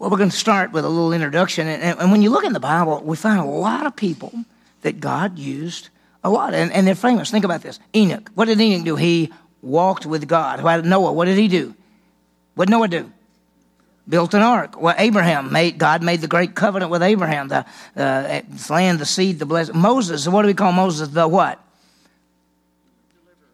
Well, we're going to start with a little introduction. And, and, when you look in the Bible, we find a lot of people that God used a lot, and, and they're famous. Think about this Enoch. What did Enoch do? He walked with God. Noah, what did he do? What did Noah do? Built an ark. Well, Abraham made, God made the great covenant with Abraham, the uh, land, the seed, the blessing. Moses, what do we call Moses? The what?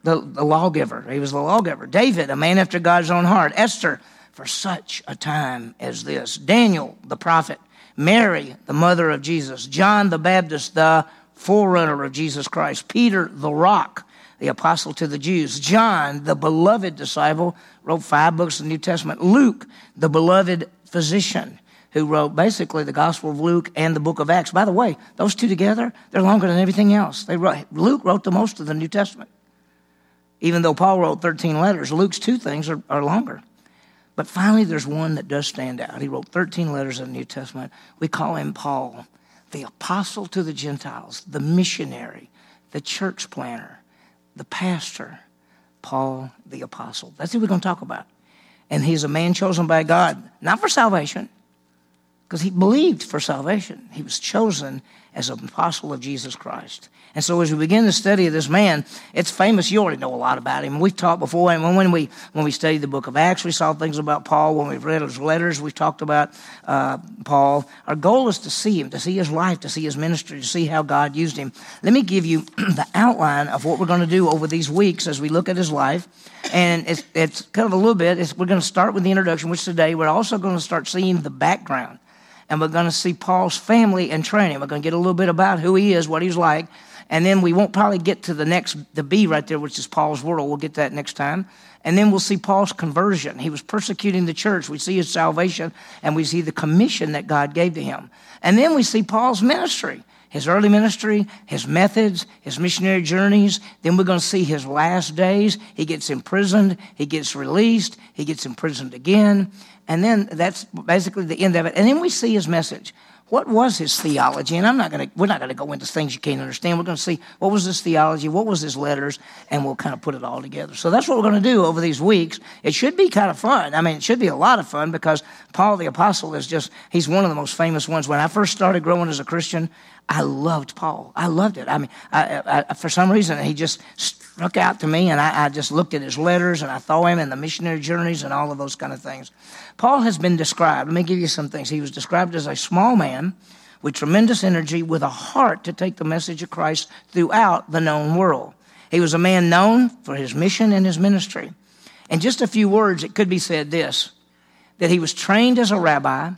The, the lawgiver. He was the lawgiver. David, a man after God's own heart. Esther, for such a time as this. Daniel, the prophet. Mary, the mother of Jesus. John the Baptist, the forerunner of Jesus Christ. Peter, the rock the apostle to the Jews. John, the beloved disciple, wrote five books of the New Testament. Luke, the beloved physician, who wrote basically the Gospel of Luke and the book of Acts. By the way, those two together, they're longer than everything else. They wrote, Luke wrote the most of the New Testament. Even though Paul wrote 13 letters, Luke's two things are, are longer. But finally, there's one that does stand out. He wrote 13 letters in the New Testament. We call him Paul, the apostle to the Gentiles, the missionary, the church planner the pastor, Paul the apostle. That's who we're going to talk about. And he's a man chosen by God, not for salvation, because he believed for salvation. He was chosen as an apostle of Jesus Christ. And so as we begin the study of this man, it's famous. You already know a lot about him. We've talked before, and when we when we studied the book of Acts, we saw things about Paul. When we've read his letters, we've talked about uh, Paul. Our goal is to see him, to see his life, to see his ministry, to see how God used him. Let me give you the outline of what we're going to do over these weeks as we look at his life. And it's, it's kind of a little bit, we're going to start with the introduction, which today we're also going to start seeing the background and we're going to see Paul's family and training. We're going to get a little bit about who he is, what he's like, and then we won't probably get to the next, the B right there, which is Paul's world. We'll get that next time. And then we'll see Paul's conversion. He was persecuting the church. We see his salvation, and we see the commission that God gave to him. And then we see Paul's ministry his early ministry, his methods, his missionary journeys. Then we're going to see his last days. He gets imprisoned, he gets released, he gets imprisoned again. And then that's basically the end of it. And then we see his message what was his theology? And I'm not going to, we're not going to go into things you can't understand. We're going to see what was his theology, what was his letters, and we'll kind of put it all together. So that's what we're going to do over these weeks. It should be kind of fun. I mean, it should be a lot of fun because Paul the Apostle is just, he's one of the most famous ones. When I first started growing as a Christian, I loved Paul. I loved it. I mean, I, I, for some reason, he just struck out to me, and I, I just looked at his letters and I saw him and the missionary journeys and all of those kind of things. Paul has been described, let me give you some things. He was described as a small man with tremendous energy, with a heart to take the message of Christ throughout the known world. He was a man known for his mission and his ministry. In just a few words, it could be said this that he was trained as a rabbi,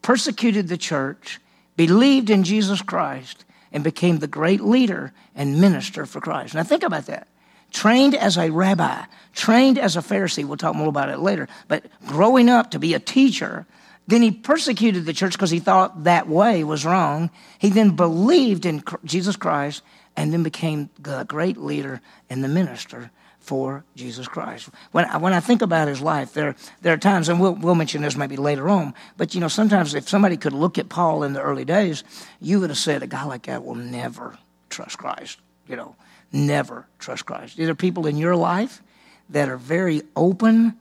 persecuted the church, believed in Jesus Christ, and became the great leader and minister for Christ. Now, think about that trained as a rabbi, trained as a Pharisee. We'll talk more about it later. But growing up to be a teacher, then he persecuted the church because he thought that way was wrong. He then believed in Jesus Christ and then became the great leader and the minister for Jesus Christ. When I, when I think about his life, there, there are times, and we'll, we'll mention this maybe later on, but you know, sometimes if somebody could look at Paul in the early days, you would have said, a guy like that will never trust Christ, you know never trust Christ. These are people in your life that are very open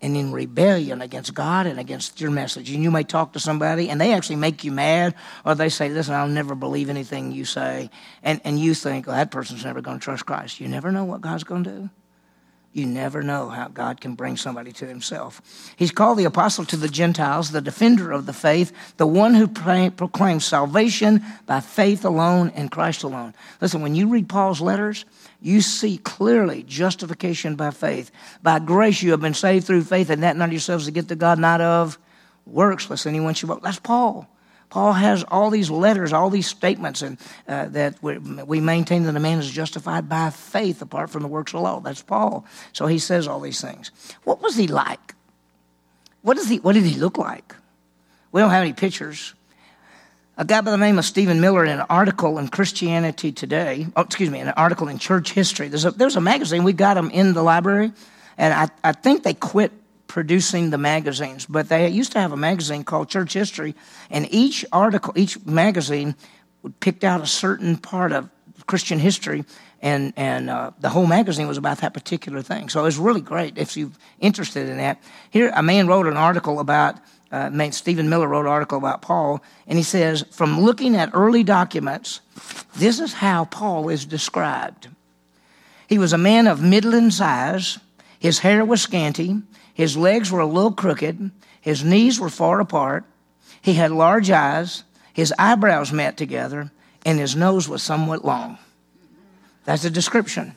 and in rebellion against God and against your message. And you may talk to somebody and they actually make you mad, or they say, Listen, I'll never believe anything you say. And, and you think, well, that person's never going to trust Christ. You never know what God's going to do. You never know how God can bring somebody to himself. He's called the apostle to the Gentiles, the defender of the faith, the one who proclaims salvation by faith alone and Christ alone. Listen, when you read Paul's letters, you see clearly justification by faith. By grace you have been saved through faith, and that not yourselves to get to God, not of works, lest anyone should boast. That's Paul. Paul has all these letters, all these statements, and uh, that we, maintain that a man is justified by faith apart from the works of law. That's Paul. So he says all these things. What was he like? What, is he, what did he look like? We don't have any pictures. A guy by the name of Stephen Miller in an article in Christianity Today, oh, excuse me, an article in Church History. There's a, there's a magazine, we got them in the library, and I, I think they quit producing the magazines, but they used to have a magazine called Church History, and each article, each magazine picked out a certain part of Christian history, and and uh, the whole magazine was about that particular thing. So it was really great if you're interested in that. Here, a man wrote an article about uh, Stephen Miller wrote an article about Paul, and he says, from looking at early documents, this is how Paul is described. He was a man of middling size. His hair was scanty. His legs were a little crooked. His knees were far apart. He had large eyes. His eyebrows met together, and his nose was somewhat long. That's a description.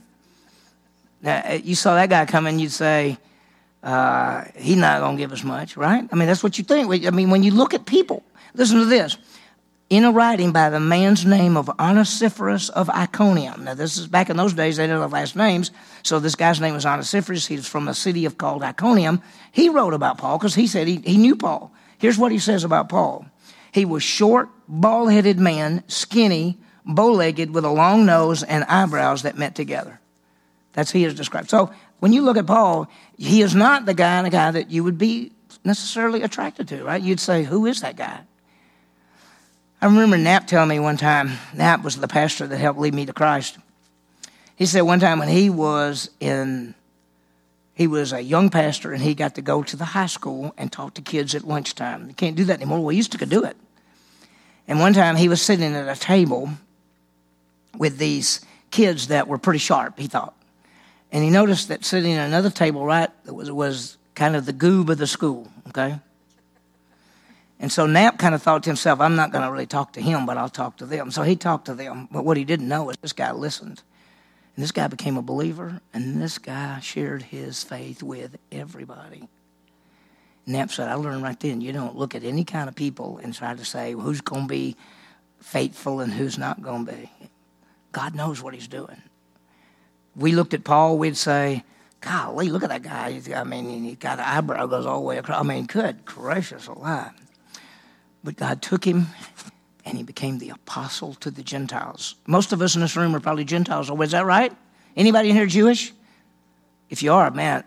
Now, uh, you saw that guy coming, you'd say, uh, he's not going to give us much, right? I mean, that's what you think. I mean, when you look at people, listen to this. In a writing by the man's name of Onesiphorus of Iconium. Now, this is back in those days, they didn't have last names. So, this guy's name was Onesiphorus. He was from a city of called Iconium. He wrote about Paul because he said he, he knew Paul. Here's what he says about Paul he was short, bald headed man, skinny, bow legged, with a long nose and eyebrows that met together. That's he is described. So when you look at Paul, he is not the guy and a guy that you would be necessarily attracted to, right? You'd say, who is that guy? I remember Knapp telling me one time, Knapp was the pastor that helped lead me to Christ. He said one time when he was in, he was a young pastor and he got to go to the high school and talk to kids at lunchtime. You can't do that anymore. We used to could do it. And one time he was sitting at a table with these kids that were pretty sharp, he thought. And he noticed that sitting at another table right was, was kind of the goob of the school, okay? And so Knapp kind of thought to himself, I'm not going to really talk to him, but I'll talk to them. So he talked to them. But what he didn't know is this guy listened. And this guy became a believer, and this guy shared his faith with everybody. Knapp said, I learned right then you don't look at any kind of people and try to say who's going to be faithful and who's not going to be. God knows what he's doing we looked at Paul, we'd say, golly, look at that guy. I mean, he got an eyebrow goes all the way across. I mean, good gracious alive. But God took him and he became the apostle to the Gentiles. Most of us in this room are probably Gentiles. Oh, is that right? Anybody in here Jewish? If you are, man,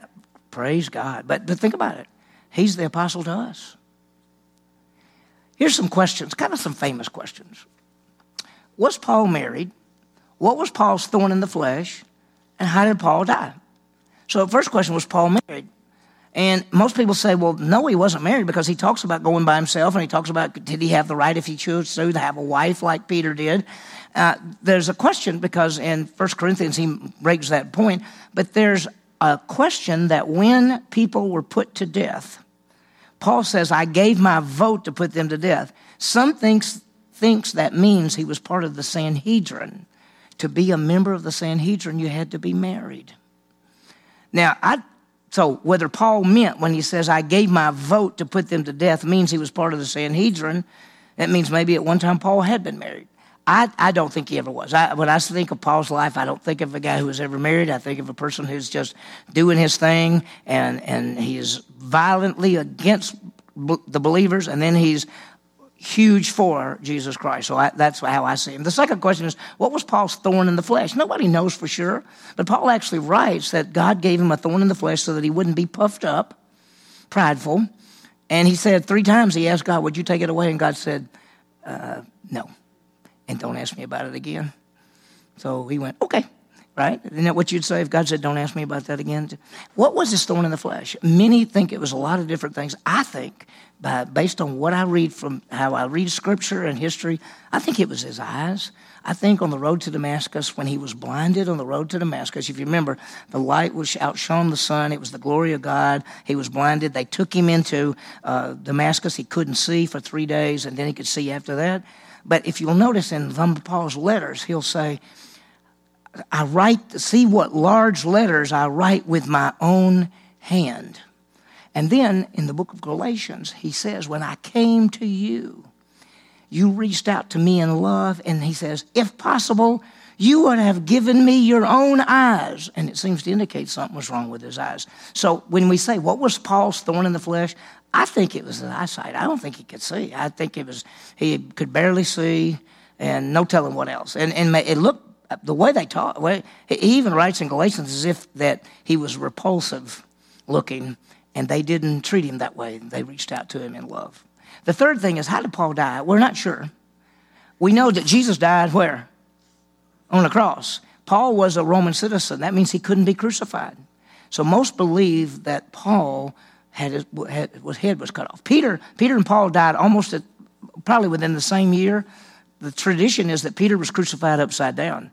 praise God. But, but think about it. He's the apostle to us. Here's some questions, kind of some famous questions. Was Paul married? What was Paul's thorn in the flesh? And how did Paul die? So the first question was Paul married? And most people say, well, no, he wasn't married because he talks about going by himself and he talks about did he have the right if he chose to, to have a wife like Peter did. Uh, there's a question because in 1 Corinthians he breaks that point, but there's a question that when people were put to death, Paul says, I gave my vote to put them to death. Some thinks, thinks that means he was part of the Sanhedrin to be a member of the Sanhedrin, you had to be married. Now, I, so whether Paul meant when he says, I gave my vote to put them to death, means he was part of the Sanhedrin, that means maybe at one time Paul had been married. I, I don't think he ever was. I, when I think of Paul's life, I don't think of a guy who was ever married. I think of a person who's just doing his thing and, and he is violently against the believers, and then he's huge for Jesus Christ. So I, that's how I see him. The second question is, what was Paul's thorn in the flesh? Nobody knows for sure, but Paul actually writes that God gave him a thorn in the flesh so that he wouldn't be puffed up, prideful. And he said three times, he asked God, Would you take it away? And God said, uh, No. And don't ask me about it again. So he went, Okay right? Isn't that what you'd say if God said, Don't ask me about that again? What was this thorn in the flesh? Many think it was a lot of different things. I think, by, based on what I read from how I read scripture and history, I think it was his eyes. I think on the road to Damascus, when he was blinded on the road to Damascus, if you remember, the light was outshone the sun. It was the glory of God. He was blinded. They took him into uh, Damascus. He couldn't see for three days, and then he could see after that. But if you'll notice in Paul's letters, he'll say, I write, see what large letters I write with my own hand. And then in the book of Galatians, he says, When I came to you, you reached out to me in love. And he says, If possible, you would have given me your own eyes. And it seems to indicate something was wrong with his eyes. So when we say, What was Paul's thorn in the flesh? I think it was his eyesight. I don't think he could see. I think it was, he could barely see and no telling what else. And, and it looked the way they talk, way, he even writes in Galatians as if that he was repulsive looking, and they didn't treat him that way. They reached out to him in love. The third thing is, how did Paul die? We're not sure. We know that Jesus died where? On the cross. Paul was a Roman citizen. That means he couldn't be crucified. So most believe that Paul had his, had, his head was cut off. Peter, Peter and Paul died almost at, probably within the same year. The tradition is that Peter was crucified upside down.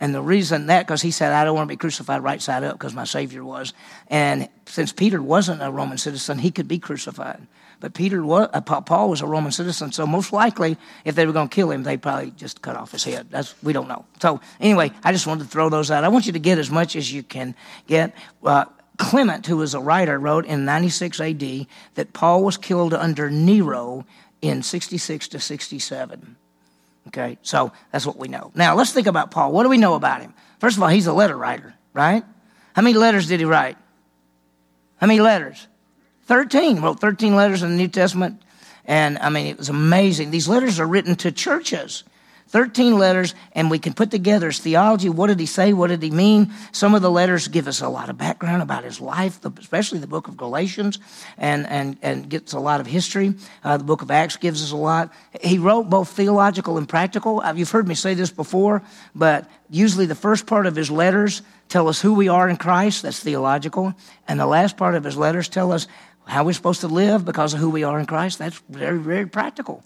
And the reason that, because he said, I don't want to be crucified right side up because my Savior was. And since Peter wasn't a Roman citizen, he could be crucified. But Peter was, uh, Paul was a Roman citizen, so most likely, if they were going to kill him, they probably just cut off his head. That's we don't know. So anyway, I just wanted to throw those out. I want you to get as much as you can get. Uh, Clement, who was a writer, wrote in 96 AD that Paul was killed under Nero in 66 to 67. Okay, so that's what we know. Now let's think about Paul. What do we know about him? First of all, he's a letter writer, right? How many letters did he write? How many letters? 13. Wrote 13 letters in the New Testament. And I mean, it was amazing. These letters are written to churches. 13 letters, and we can put together his theology. What did he say? What did he mean? Some of the letters give us a lot of background about his life, especially the book of Galatians, and, and, and gets a lot of history. Uh, the book of Acts gives us a lot. He wrote both theological and practical. Uh, you've heard me say this before, but usually the first part of his letters tell us who we are in Christ. That's theological. And the last part of his letters tell us how we're supposed to live because of who we are in Christ. That's very, very practical.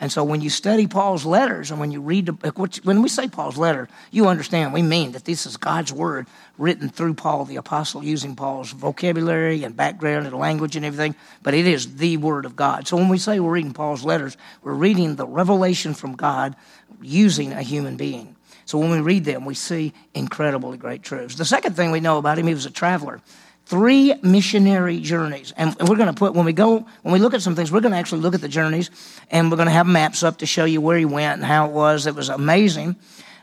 And so when you study Paul's letters and when you read, the, when we say Paul's letter, you understand we mean that this is God's word written through Paul the apostle using Paul's vocabulary and background and language and everything, but it is the word of God. So when we say we're reading Paul's letters, we're reading the revelation from God using a human being. So when we read them, we see incredibly great truths. The second thing we know about him, he was a traveler three missionary journeys. And we're going to put, when we go, when we look at some things, we're going to actually look at the journeys and we're going to have maps up to show you where he went and how it was. It was amazing.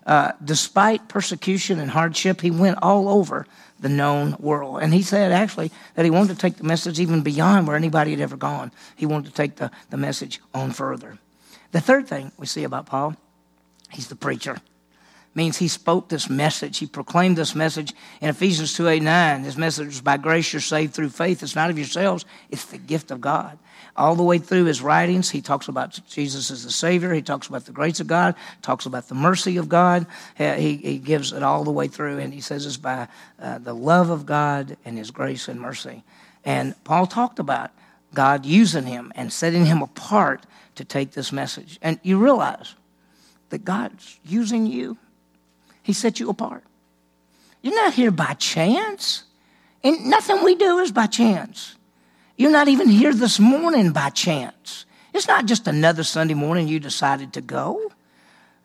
Uh, despite persecution and hardship, he went all over the known world. And he said actually that he wanted to take the message even beyond where anybody had ever gone. He wanted to take the, the message on further. The third thing we see about Paul, he's the preacher means he spoke this message. He proclaimed this message in Ephesians 2 8 9. This message is by grace you're saved through faith. It's not of yourselves, it's the gift of God. All the way through his writings, he talks about Jesus as the Savior. He talks about the grace of God, talks about the mercy of God. He, he gives it all the way through, and he says it's by uh, the love of God and his grace and mercy. And Paul talked about God using him and setting him apart to take this message. And you realize that God's using you he set you apart. You're not here by chance. And nothing we do is by chance. You're not even here this morning by chance. It's not just another Sunday morning you decided to go.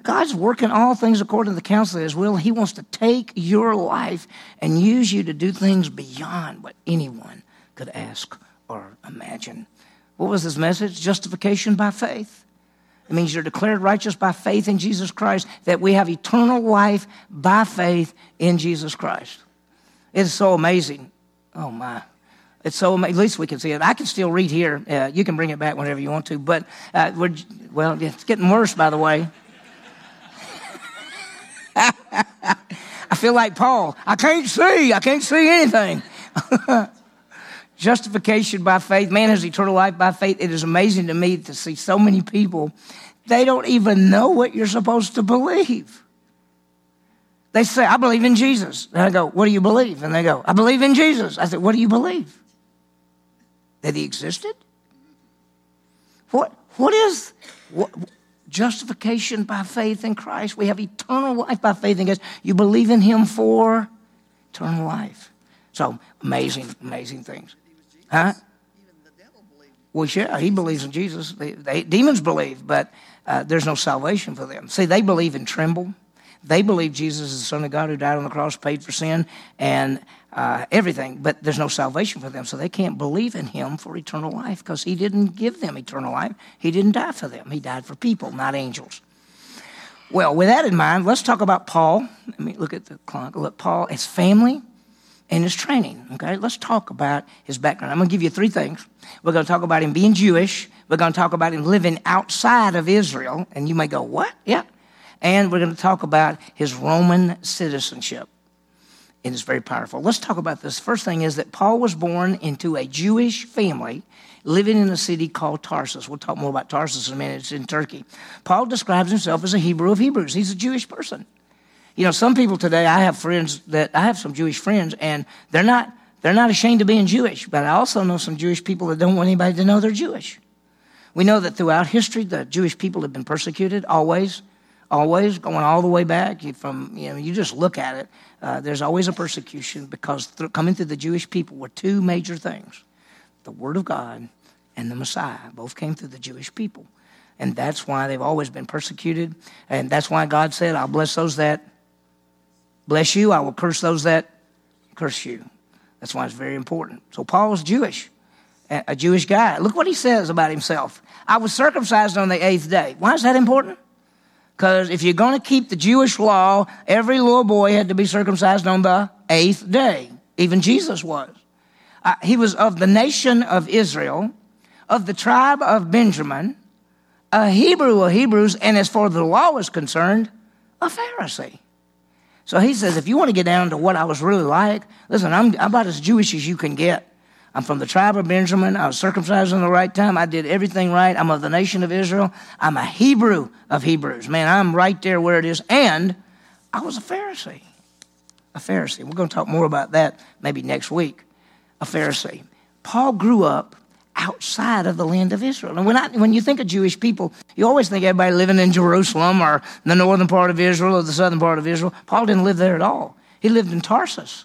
God's working all things according to the counsel of his will. He wants to take your life and use you to do things beyond what anyone could ask or imagine. What was this message? Justification by faith. It means you're declared righteous by faith in Jesus Christ, that we have eternal life by faith in Jesus Christ. It is so amazing. Oh, my. It's so amazing. At least we can see it. I can still read here. Uh, you can bring it back whenever you want to. But, uh, we're, well, it's getting worse, by the way. I feel like Paul. I can't see. I can't see anything. Justification by faith. Man has eternal life by faith. It is amazing to me to see so many people, they don't even know what you're supposed to believe. They say, I believe in Jesus. And I go, What do you believe? And they go, I believe in Jesus. I said, What do you believe? That he existed? What, what is what, justification by faith in Christ? We have eternal life by faith in Christ. You believe in him for eternal life. So amazing, amazing things. Huh? Well, sure, he believes in Jesus. They, they, demons believe, but uh, there's no salvation for them. See, they believe and tremble. They believe Jesus is the Son of God who died on the cross, paid for sin, and uh, everything, but there's no salvation for them. So they can't believe in him for eternal life because he didn't give them eternal life. He didn't die for them. He died for people, not angels. Well, with that in mind, let's talk about Paul. Let me look at the clock. Look, Paul, his family, and his training. Okay, let's talk about his background. I'm going to give you three things. We're going to talk about him being Jewish. We're going to talk about him living outside of Israel. And you may go, what? Yeah. And we're going to talk about his Roman citizenship. It is very powerful. Let's talk about this. First thing is that Paul was born into a Jewish family living in a city called Tarsus. We'll talk more about Tarsus in a minute. It's in Turkey. Paul describes himself as a Hebrew of Hebrews. He's a Jewish person. You know, some people today, I have friends that, I have some Jewish friends, and they're not, They're not ashamed of being Jewish, but I also know some Jewish people that don't want anybody to know they're Jewish. We know that throughout history, the Jewish people have been persecuted always, always going all the way back. From you know, you just look at it. Uh, there's always a persecution because coming through the Jewish people were two major things: the Word of God and the Messiah. Both came through the Jewish people, and that's why they've always been persecuted. And that's why God said, "I'll bless those that bless you. I will curse those that curse you." That's why it's very important. So Paul Jewish, a Jewish guy. Look what he says about himself. I was circumcised on the eighth day. Why is that important? Because if you're going to keep the Jewish law, every little boy had to be circumcised on the eighth day. Even Jesus was. Uh, he was of the nation of Israel, of the tribe of Benjamin, a Hebrew of Hebrews, and as far as the law was concerned, a Pharisee. So he says, if you want to get down to what I was really like, listen, I'm, I'm about as Jewish as you can get. I'm from the tribe of Benjamin. I was circumcised in the right time. I did everything right. I'm of the nation of Israel. I'm a Hebrew of Hebrews. Man, I'm right there where it is. And I was a Pharisee. A Pharisee. We're going to talk more about that maybe next week. A Pharisee. Paul grew up outside of the land of Israel. And when, I, when you think of Jewish people, you always think everybody living in Jerusalem or the northern part of Israel or the southern part of Israel. Paul didn't live there at all. He lived in Tarsus.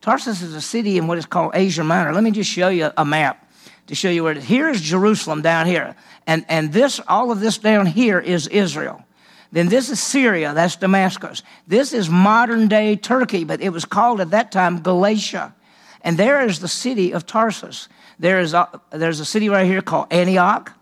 Tarsus is a city in what is called Asia Minor. Let me just show you a map to show you where it is. Here is Jerusalem down here. And, and this, all of this down here is Israel. Then this is Syria, that's Damascus. This is modern day Turkey, but it was called at that time Galatia. And there is the city of Tarsus. There is a, there's a city right here called Antioch.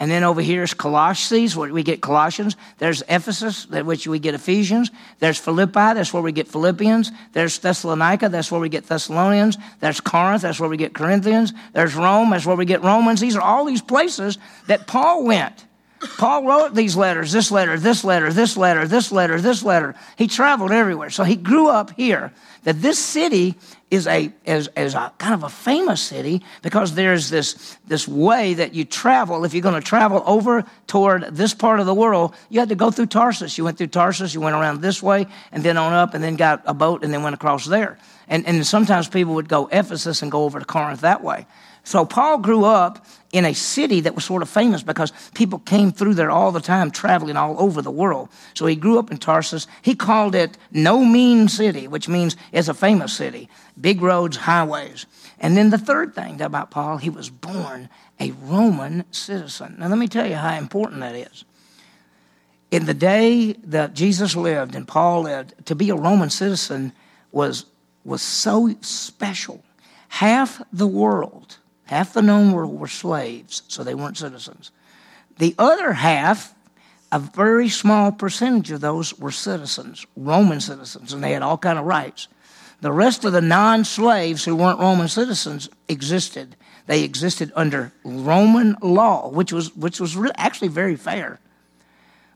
And then over here is Colossae, where we get Colossians. There's Ephesus, which we get Ephesians. There's Philippi, that's where we get Philippians. There's Thessalonica, that's where we get Thessalonians. There's Corinth, that's where we get Corinthians. There's Rome, that's where we get Romans. These are all these places that Paul went. Paul wrote these letters, this letter, this letter, this letter, this letter, this letter. He traveled everywhere. So he grew up here. That this city is a, is, is a kind of a famous city because there's this, this way that you travel. If you're going to travel over toward this part of the world, you had to go through Tarsus. You went through Tarsus, you went around this way, and then on up, and then got a boat, and then went across there. And, and sometimes people would go Ephesus and go over to Corinth that way. So Paul grew up in a city that was sort of famous because people came through there all the time, traveling all over the world. So he grew up in Tarsus. He called it No Mean City, which means it's a famous city. Big roads, highways. And then the third thing about Paul, he was born a Roman citizen. Now, let me tell you how important that is. In the day that Jesus lived and Paul lived, to be a Roman citizen was, was so special. Half the world Half the known world were slaves, so they weren't citizens. The other half, a very small percentage of those were citizens, Roman citizens, and they had all kind of rights. The rest of the non-slaves who weren't Roman citizens existed. They existed under Roman law, which was which was really, actually very fair.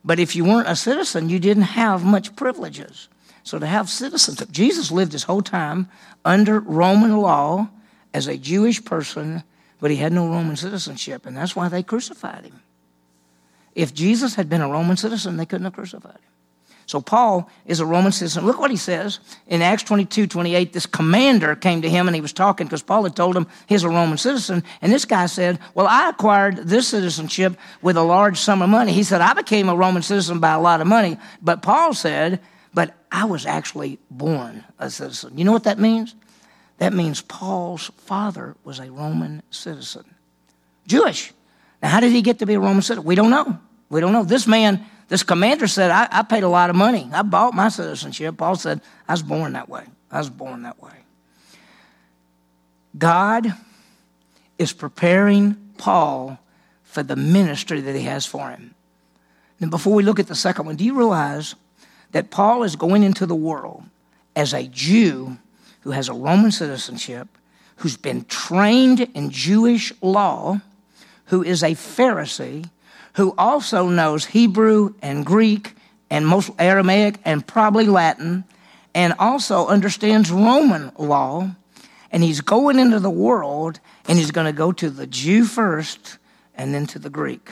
But if you weren't a citizen, you didn't have much privileges. So to have citizenship, Jesus lived his whole time under Roman law as a Jewish person, but he had no Roman citizenship, and that's why they crucified him. If Jesus had been a Roman citizen, they couldn't have crucified him. So Paul is a Roman citizen. Look what he says in Acts 22, 28. This commander came to him and he was talking because Paul had told him he's a Roman citizen. And this guy said, Well, I acquired this citizenship with a large sum of money. He said, I became a Roman citizen by a lot of money. But Paul said, But I was actually born a citizen. You know what that means? That means Paul's father was a Roman citizen, Jewish. Now, how did he get to be a Roman citizen? We don't know. We don't know. This man, this commander said, I, I paid a lot of money. I bought my citizenship. Paul said, I was born that way. I was born that way. God is preparing Paul for the ministry that he has for him. And before we look at the second one, do you realize that Paul is going into the world as a Jew who has a Roman citizenship, who's been trained in Jewish law, who is a Pharisee, who also knows Hebrew and Greek and most Aramaic and probably Latin, and also understands Roman law. And he's going into the world and he's going to go to the Jew first and then to the Greek.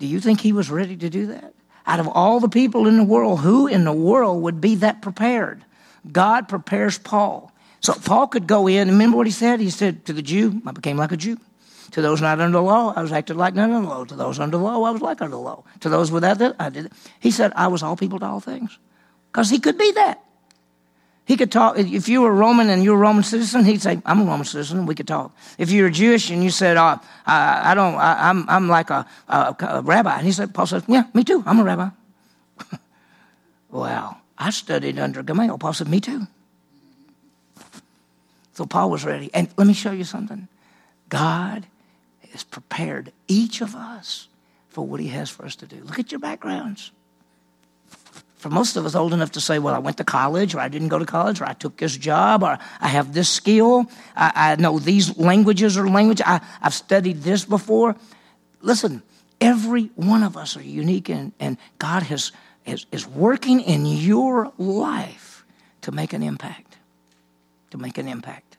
Do you think he was ready to do that? Out of all the people in the world, who in the world would be that prepared? God prepares Paul. So Paul could go in, and remember what he said? He said, To the Jew, I became like a Jew. To those not under the law, I was acted like none under the law. To those under the law, I was like under the law. To those without that, I did it. He said, I was all people to all things. Because he could be that. He could talk. If you were Roman and you were a Roman citizen, he'd say, "I'm a Roman citizen." We could talk. If you were Jewish and you said, oh, I, I, don't, I, am I'm, I'm like a, a, a, rabbi," and he said, "Paul says, yeah, me too. I'm a rabbi." well, I studied under Gamaliel. Paul said, "Me too." So Paul was ready. And let me show you something. God has prepared each of us for what He has for us to do. Look at your backgrounds for most of us old enough to say, well, I went to college, or I didn't go to college, or I took this job, or I have this skill, I, I know these languages or language, I, I've studied this before. Listen, every one of us are unique, and, and God has, is, is working in your life to make an impact. To make an impact.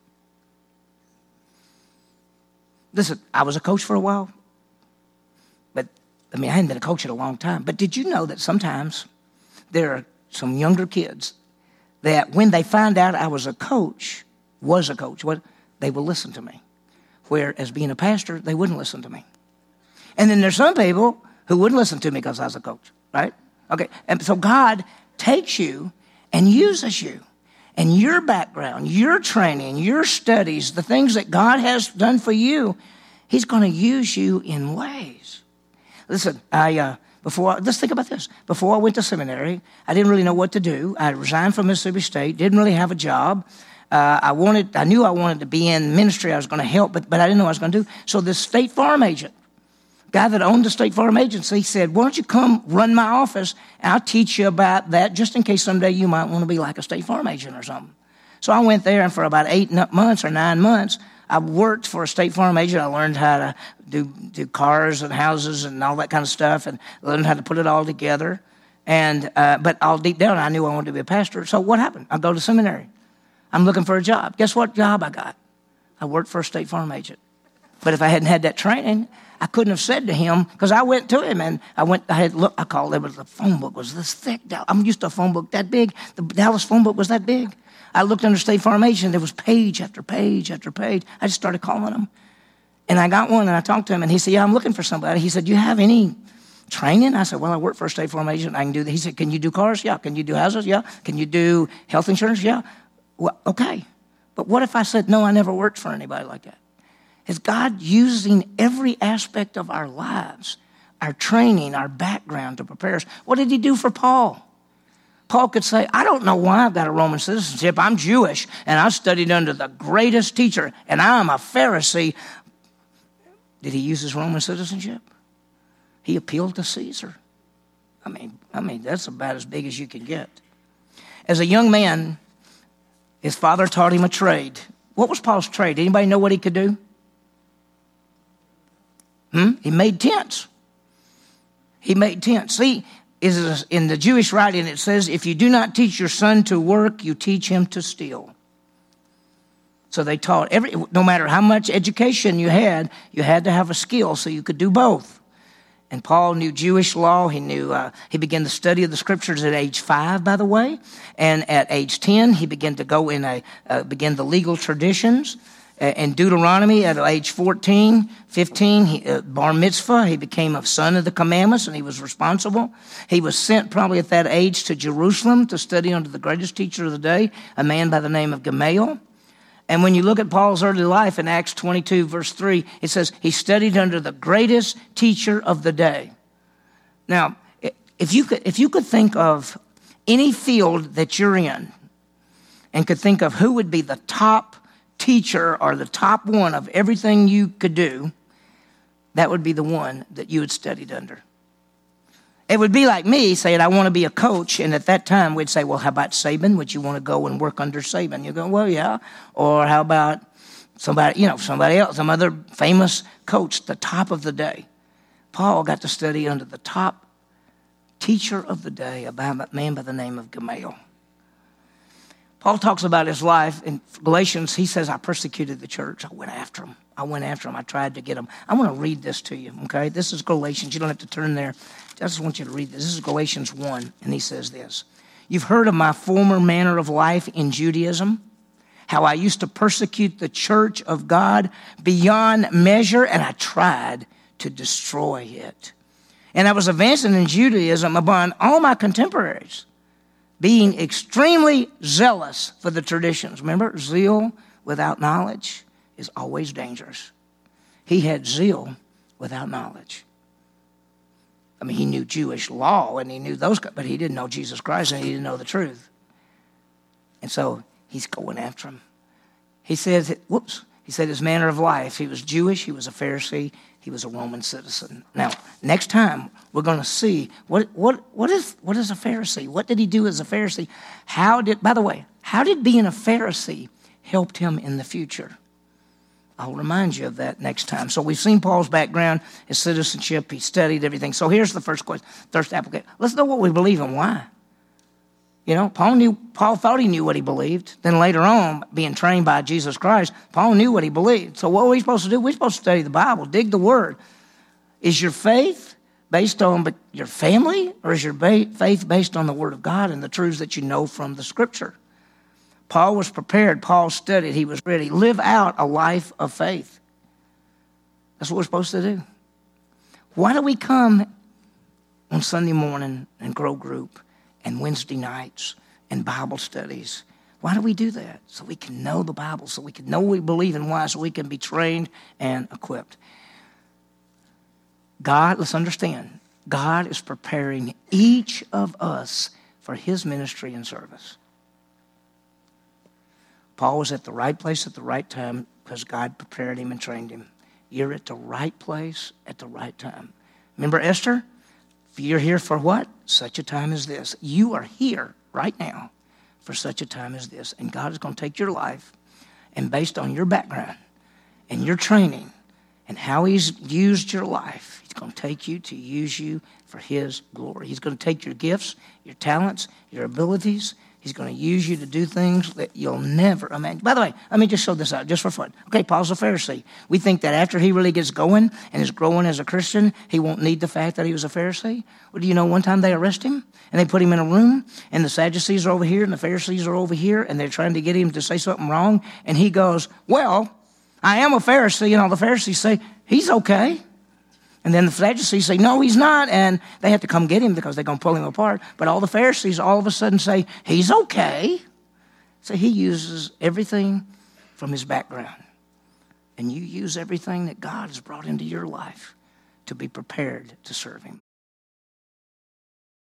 Listen, I was a coach for a while, but I mean, I hadn't been a coach in a long time. But did you know that sometimes there are some younger kids that when they find out I was a coach, was a coach, what they will listen to me. Whereas being a pastor, they wouldn't listen to me. And then there's some people who wouldn't listen to me because I was a coach, right? Okay, and so God takes you and uses you and your background, your training, your studies, the things that God has done for you, He's going to use you in ways. Listen, I uh, before, let's think about this. Before I went to seminary, I didn't really know what to do. I resigned from Mississippi State, didn't really have a job. Uh, I wanted, I knew I wanted to be in ministry. I was going to help, but, but I didn't know what I was going to do. So this state farm agent, guy that owned the state farm agency, said, "Why don't you come run my office? I'll teach you about that, just in case someday you might want to be like a state farm agent or something." So I went there, and for about eight months or nine months, I worked for a State Farm agent. I learned how to do, do cars and houses and all that kind of stuff and learned how to put it all together. And, uh, but all deep down, I knew I wanted to be a pastor. So what happened? I go to seminary. I'm looking for a job. Guess what job I got? I worked for a State Farm agent. But if I hadn't had that training, I couldn't have said to him because I went to him and I went. I had look. I called it. Was the phone book was this thick. I'm used to a phone book that big. The Dallas phone book was that big. I looked under State agent. There was page after page after page. I just started calling them. And I got one and I talked to him and he said, Yeah, I'm looking for somebody. He said, Do you have any training? I said, Well, I work for a State agent. I can do that. He said, Can you do cars? Yeah. Can you do houses? Yeah. Can you do health insurance? Yeah. Well, okay. But what if I said, No, I never worked for anybody like that? Is God using every aspect of our lives, our training, our background to prepare us? What did he do for Paul? Paul could say, I don't know why I've got a Roman citizenship. I'm Jewish and I studied under the greatest teacher and I'm a Pharisee. Did he use his Roman citizenship? He appealed to Caesar. I mean, I mean, that's about as big as you can get. As a young man, his father taught him a trade. What was Paul's trade? Anybody know what he could do? Hmm? He made tents. He made tents. See, is in the Jewish writing, it says, if you do not teach your son to work, you teach him to steal. So they taught every, no matter how much education you had, you had to have a skill so you could do both. And Paul knew Jewish law. He knew, uh, he began the study of the scriptures at age five, by the way. And at age 10, he began to go in a, uh, begin the legal traditions. In Deuteronomy at age 14, 15, he, uh, bar mitzvah, he became a son of the commandments and he was responsible. He was sent probably at that age to Jerusalem to study under the greatest teacher of the day, a man by the name of Gamaliel. And when you look at Paul's early life in Acts 22, verse 3, it says he studied under the greatest teacher of the day. Now, if you could, if you could think of any field that you're in and could think of who would be the top teacher or the top one of everything you could do, that would be the one that you had studied under. It would be like me saying, I want to be a coach. And at that time, we'd say, Well, how about Saban? Would you want to go and work under Saban? You go, Well, yeah. Or how about somebody, you know, somebody else, some other famous coach, the top of the day? Paul got to study under the top teacher of the day, a man by the name of Gamaliel. Paul talks about his life in Galatians. He says, I persecuted the church. I went after them. I went after them. I tried to get them. I want to read this to you, okay? This is Galatians. You don't have to turn there. I just want you to read this. This is Galatians 1, and he says this You've heard of my former manner of life in Judaism how I used to persecute the church of God beyond measure, and I tried to destroy it. And I was advancing in Judaism upon all my contemporaries, being extremely zealous for the traditions. Remember, zeal without knowledge is always dangerous. He had zeal without knowledge. I mean, he knew Jewish law and he knew those, but he didn't know Jesus Christ and he didn't know the truth. And so he's going after him. He says, whoops, he said his manner of life. He was Jewish, he was a Pharisee, he was a Roman citizen. Now, next time we're going to see what, what, what, is, what is a Pharisee? What did he do as a Pharisee? How did, by the way, how did being a Pharisee help him in the future? I'll remind you of that next time. So we've seen Paul's background, his citizenship, he studied everything. So here's the first question, thirst application. Let's know what we believe and why. You know, Paul knew Paul thought he knew what he believed. Then later on, being trained by Jesus Christ, Paul knew what he believed. So what are we supposed to do? We're supposed to study the Bible, dig the word. Is your faith based on your family, or is your faith based on the Word of God and the truths that you know from the Scripture? Paul was prepared. Paul studied. He was ready. Live out a life of faith. That's what we're supposed to do. Why do we come on Sunday morning and grow group and Wednesday nights and Bible studies? Why do we do that? So we can know the Bible, so we can know we believe and why, so we can be trained and equipped. God, let's understand, God is preparing each of us for his ministry and service. Paul was at the right place at the right time because God prepared him and trained him. You're at the right place at the right time. Remember Esther? You're here for what? Such a time as this. You are here right now for such a time as this. And God is going to take your life and based on your background and your training and how He's used your life, He's going to take you to use you for His glory. He's going to take your gifts, your talents, your abilities, He's going to use you to do things that you'll never imagine. By the way, let me just show this out just for fun. Okay, Paul's a Pharisee. We think that after he really gets going and is growing as a Christian, he won't need the fact that he was a Pharisee. Well, do you know one time they arrest him and they put him in a room and the Sadducees are over here and the Pharisees are over here and they're trying to get him to say something wrong. And he goes, Well, I am a Pharisee. And all the Pharisees say, He's okay. And then the Sadducees say, no, he's not. And they have to come get him because they're going to pull him apart. But all the Pharisees all of a sudden say, he's okay. So he uses everything from his background. And you use everything that God has brought into your life to be prepared to serve him.